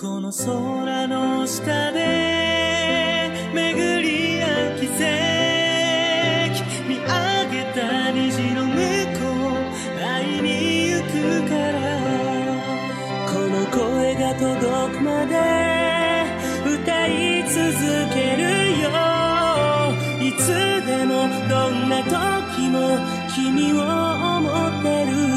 この空の下で巡り合う奇跡見上げた虹の向こう会いに行くからこの声が届くまで歌い続けるよ。いつでもどんな時も君を思ってる。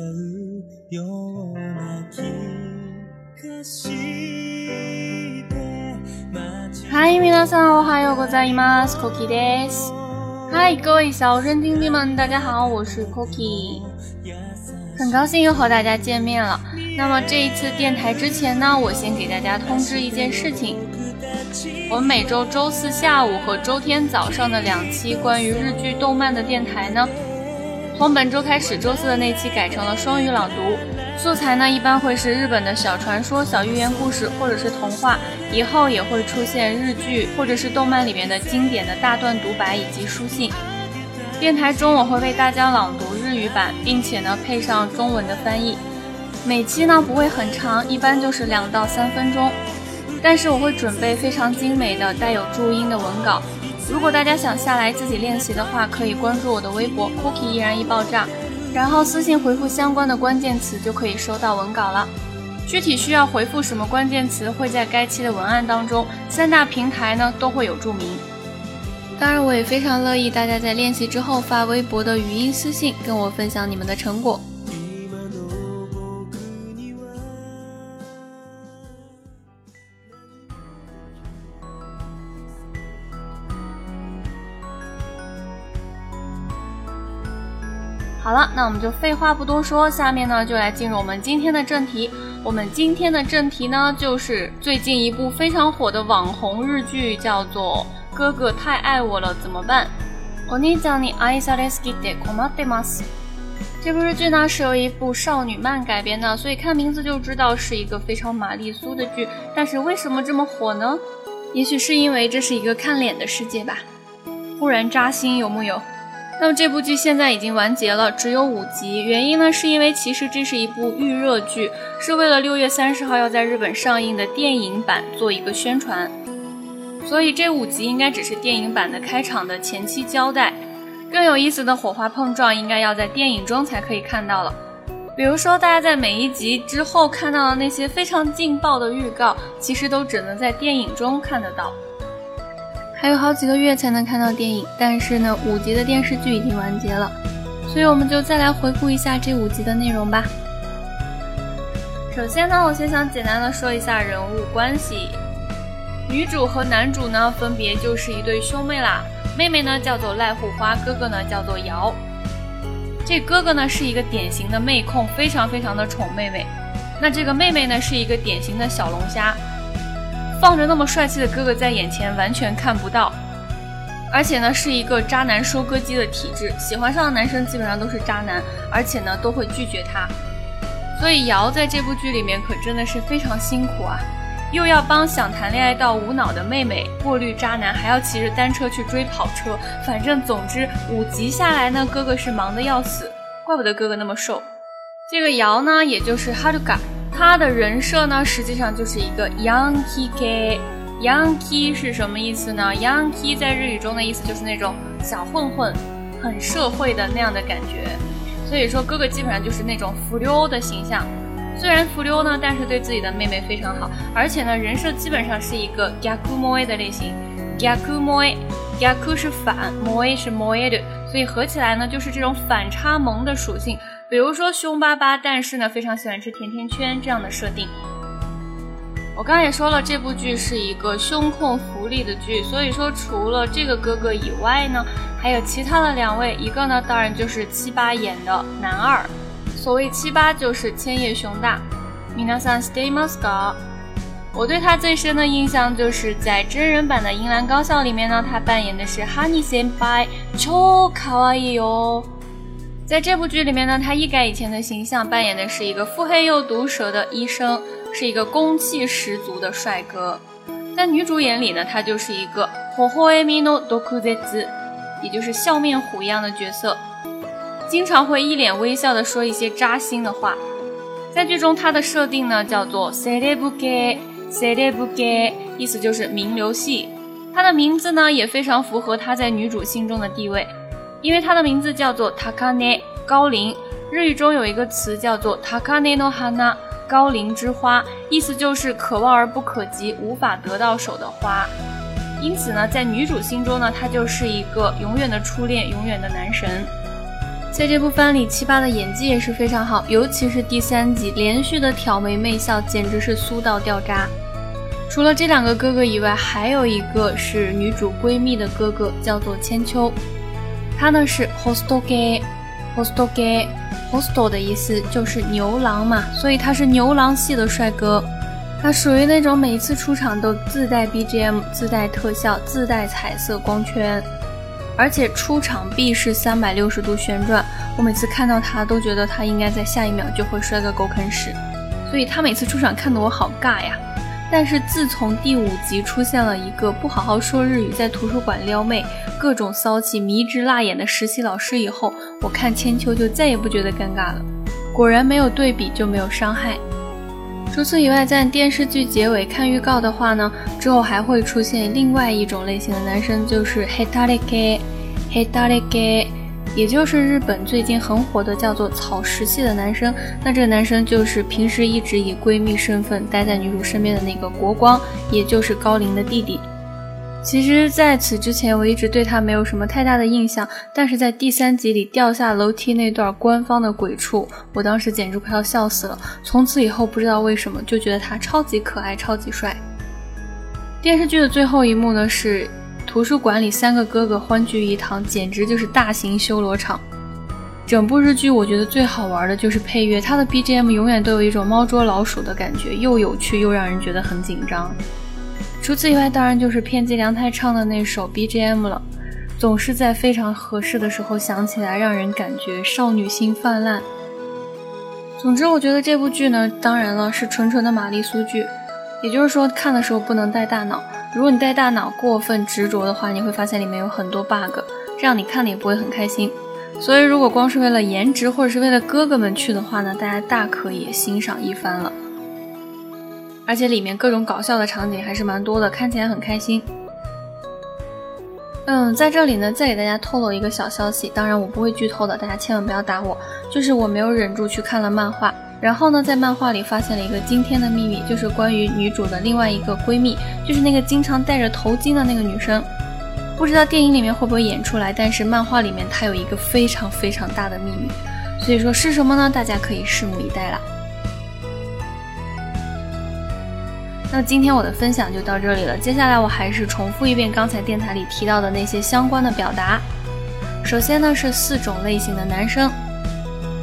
うような気がして街嗨，皆さんおはようございます。Cookie です。嗨，各位小声听听们，大家好，我是 Cookie，很高兴又和大家见面了。那么这一次电台之前呢，我先给大家通知一件事情，我们每周周四下午和周天早上的两期关于日剧动漫的电台呢， 从本周开始，周四的那期改成了双语朗读。素材呢，一般会是日本的小传说、小寓言故事，或者是童话。以后也会出现日剧或者是动漫里面的经典的大段独白以及书信。电台中我会为大家朗读日语版，并且呢配上中文的翻译。每期呢不会很长，一般就是两到三分钟。但是我会准备非常精美的带有注音的文稿。如果大家想下来自己练习的话，可以关注我的微博 Cookie 依然易爆炸。然后私信回复相关的关键词，就可以收到文稿了。具体需要回复什么关键词，会在该期的文案当中，三大平台呢都会有注明。当然，我也非常乐意大家在练习之后发微博的语音私信，跟我分享你们的成果。好了，那我们就废话不多说，下面呢就来进入我们今天的正题。我们今天的正题呢，就是最近一部非常火的网红日剧，叫做《哥哥太爱我了怎么办》。お兄ちゃんに愛されすぎて困ってます。这部日剧呢是由一部少女漫改编的，所以看名字就知道是一个非常玛丽苏的剧。但是为什么这么火呢？也许是因为这是一个看脸的世界吧。忽然扎心，有木有？ 那么这部剧现在已经完结了，只有五集。原因呢，是因为其实这是一部预热剧，是为了六月三十号要在日本上映的电影版做一个宣传。所以这五集应该只是电影版的开场的前期交代。更有意思的火花碰撞，应该要在电影中才可以看到了。比如说，大家在每一集之后看到的那些非常劲爆的预告，其实都只能在电影中看得到。还有好几个月才能看到电影，但是呢，五集的电视剧已经完结了，所以我们就再来回顾一下这五集的内容吧。首先呢，我先想简单的说一下人物关系，女主和男主呢分别就是一对兄妹啦，妹妹呢叫做赖户花，哥哥呢叫做瑶。这哥哥呢是一个典型的妹控，非常非常的宠妹妹，那这个妹妹呢是一个典型的小龙虾。放着那么帅气的哥哥在眼前，完全看不到。而且呢，是一个渣男收割机的体质，喜欢上的男生基本上都是渣男，而且呢都会拒绝他。所以瑶在这部剧里面可真的是非常辛苦啊，又要帮想谈恋爱到无脑的妹妹过滤渣男，还要骑着单车去追跑车。反正总之五集下来呢，哥哥是忙得要死，怪不得哥哥那么瘦。这个瑶呢，也就是哈鲁嘎。他的人设呢，实际上就是一个 Yankee K。Yankee 是什么意思呢？Yankee 在日语中的意思就是那种小混混，很社会的那样的感觉。所以说哥哥基本上就是那种浮溜的形象。虽然浮溜呢，但是对自己的妹妹非常好，而且呢，人设基本上是一个 Gaku Moe 的类型。Gaku Moe，Gaku 是反，Moe 是 Moe 所以合起来呢，就是这种反差萌的属性。比如说凶巴巴，但是呢非常喜欢吃甜甜圈这样的设定。我刚刚也说了，这部剧是一个胸控福利的剧，所以说除了这个哥哥以外呢，还有其他的两位，一个呢当然就是七八演的男二，所谓七八就是千叶雄大。皆さん知っていますか？ 我对他最深的印象就是在真人版的《樱兰高校》里面呢，他扮演的是哈尼先輩，超卡哇伊哟。 在这部剧里面呢，他一改以前的形象，扮演的是一个腹黑又毒舌的医生，是一个攻气十足的帅哥。在女主眼里呢，他就是一个火火艾米诺多库泽兹，也就是笑面虎一样的角色，经常会一脸微笑的说一些扎心的话。在剧中，他的设定呢叫做 Celebuke。塞列布给，意思就是名流系。他的名字呢也非常符合他在女主心中的地位，因为它的名字叫做 Takane 高龄。日语中有一个词叫做 Takane no hana 高龄之花，意思就是可望而不可及、无法得到手的花。因此呢，在女主心中呢，他就是一个永远的初恋，永远的男神。在这部番里，七八的演技也是非常好，尤其是第三集连续的挑眉媚笑，简直是酥到掉渣。除了这两个哥哥以外，还有一个是女主闺蜜的哥哥，叫做千秋。他呢是 hostoge，hostoge，hosto 的意思就是牛郎嘛，所以他是牛郎系的帅哥。他属于那种每次出场都自带 BGM、自带特效、自带彩色光圈。而且出场必是三百六十度旋转，我每次看到他都觉得他应该在下一秒就会摔个狗啃屎，所以他每次出场看得我好尬呀。但是自从第五集出现了一个不好好说日语，在图书馆撩妹，各种骚气，迷之辣眼的实习老师以后，我看千秋就再也不觉得尴尬了。果然没有对比就没有伤害。除此以外，在电视剧结尾看预告的话呢，之后还会出现另外一种类型的男生，就是黑塔里给，黑塔里给，也就是日本最近很火的叫做草食系的男生。那这个男生就是平时一直以闺蜜身份待在女主身边的那个国光，也就是高林的弟弟。其实，在此之前，我一直对他没有什么太大的印象。但是在第三集里掉下楼梯那段官方的鬼畜，我当时简直快要笑死了。从此以后，不知道为什么就觉得他超级可爱、超级帅。电视剧的最后一幕呢，是图书馆里三个哥哥欢聚一堂，简直就是大型修罗场。整部日剧我觉得最好玩的就是配乐，它的 BGM 永远都有一种猫捉老鼠的感觉，又有趣又让人觉得很紧张。除此以外，当然就是片寄凉太唱的那首 BGM 了，总是在非常合适的时候响起来，让人感觉少女心泛滥。总之，我觉得这部剧呢，当然了是纯纯的玛丽苏剧，也就是说看的时候不能带大脑。如果你带大脑过分执着的话，你会发现里面有很多 bug，这样你看的也不会很开心。所以，如果光是为了颜值或者是为了哥哥们去的话呢，大家大可以欣赏一番了。而且里面各种搞笑的场景还是蛮多的，看起来很开心。嗯，在这里呢，再给大家透露一个小消息，当然我不会剧透的，大家千万不要打我。就是我没有忍住去看了漫画，然后呢，在漫画里发现了一个惊天的秘密，就是关于女主的另外一个闺蜜，就是那个经常戴着头巾的那个女生。不知道电影里面会不会演出来，但是漫画里面她有一个非常非常大的秘密，所以说是什么呢？大家可以拭目以待啦。那今天我的分享就到这里了。接下来我还是重复一遍刚才电台里提到的那些相关的表达。首先呢是四种类型的男生，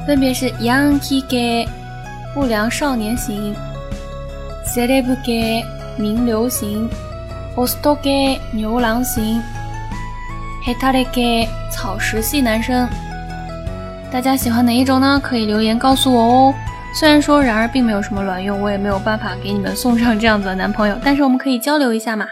分别是 Yankee gay 不良少年型，Celeb gay 名流型，Hosto gay 牛郎型，Hetare gay 草食系男生。大家喜欢哪一种呢？可以留言告诉我哦。虽然说，然而并没有什么卵用，我也没有办法给你们送上这样子的男朋友，但是我们可以交流一下嘛。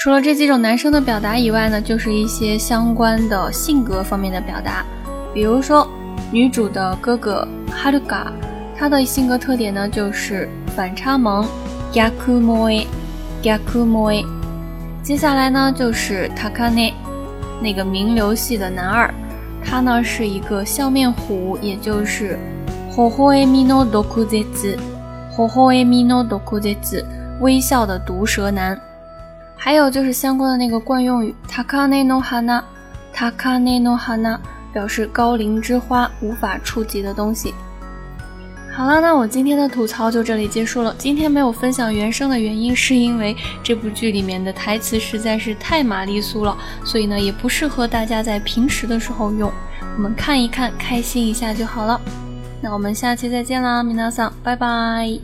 除了这几种男生的表达以外呢，就是一些相关的性格方面的表达，比如说女主的哥哥哈鲁嘎，他的性格特点呢就是反差萌，gaku moi，gaku moi。接下来呢就是塔卡内，那个名流系的男二，他呢是一个笑面虎，也就是。ほほえみの毒舌，ほほえみの毒舌，微笑的毒舌男。还有就是相关的那个惯用语，タカネの花，タカネの花，表示高龄之花，无法触及的东西。 好了那我今天的吐槽就这里结束了。今天没有分享原声的原因是因为这部剧里面的台词实在是太玛丽苏了所以呢也不适合大家在平时的时候用。我们看一看开心一下就好了。那我们下期再见啦米娜桑拜拜。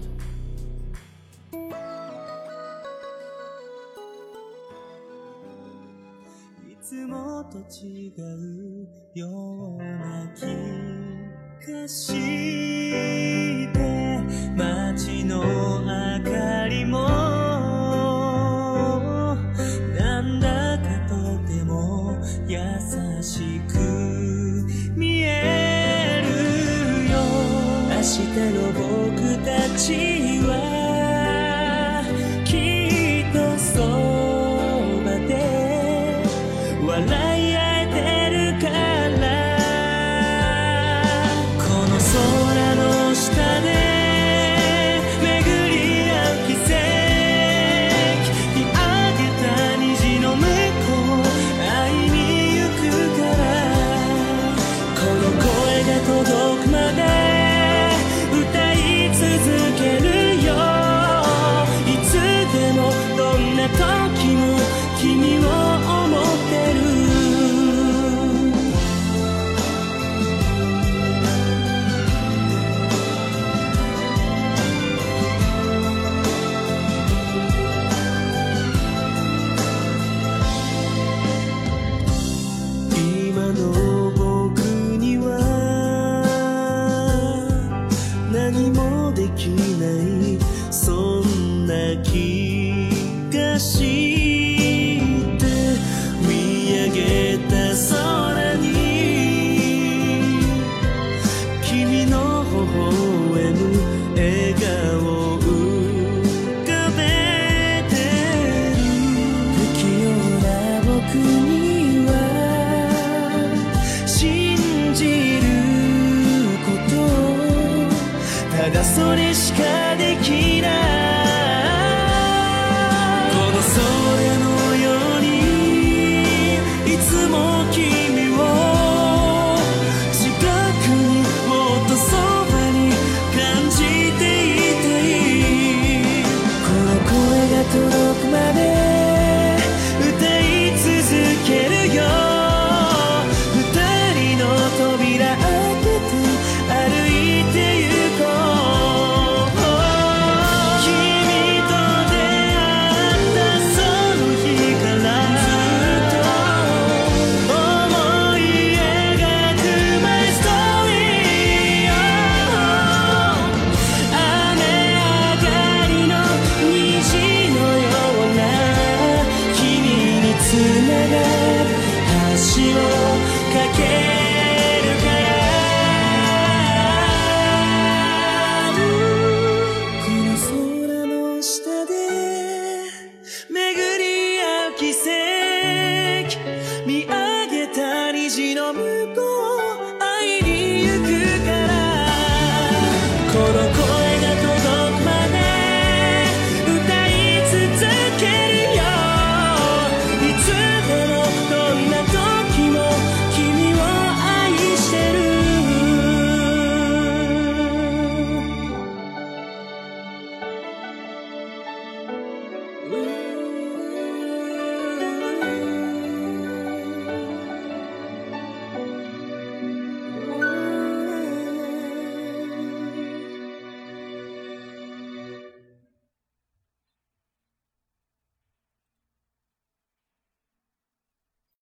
かして街の明かりもなんだかとても優しく見えるよ。明日の僕たちは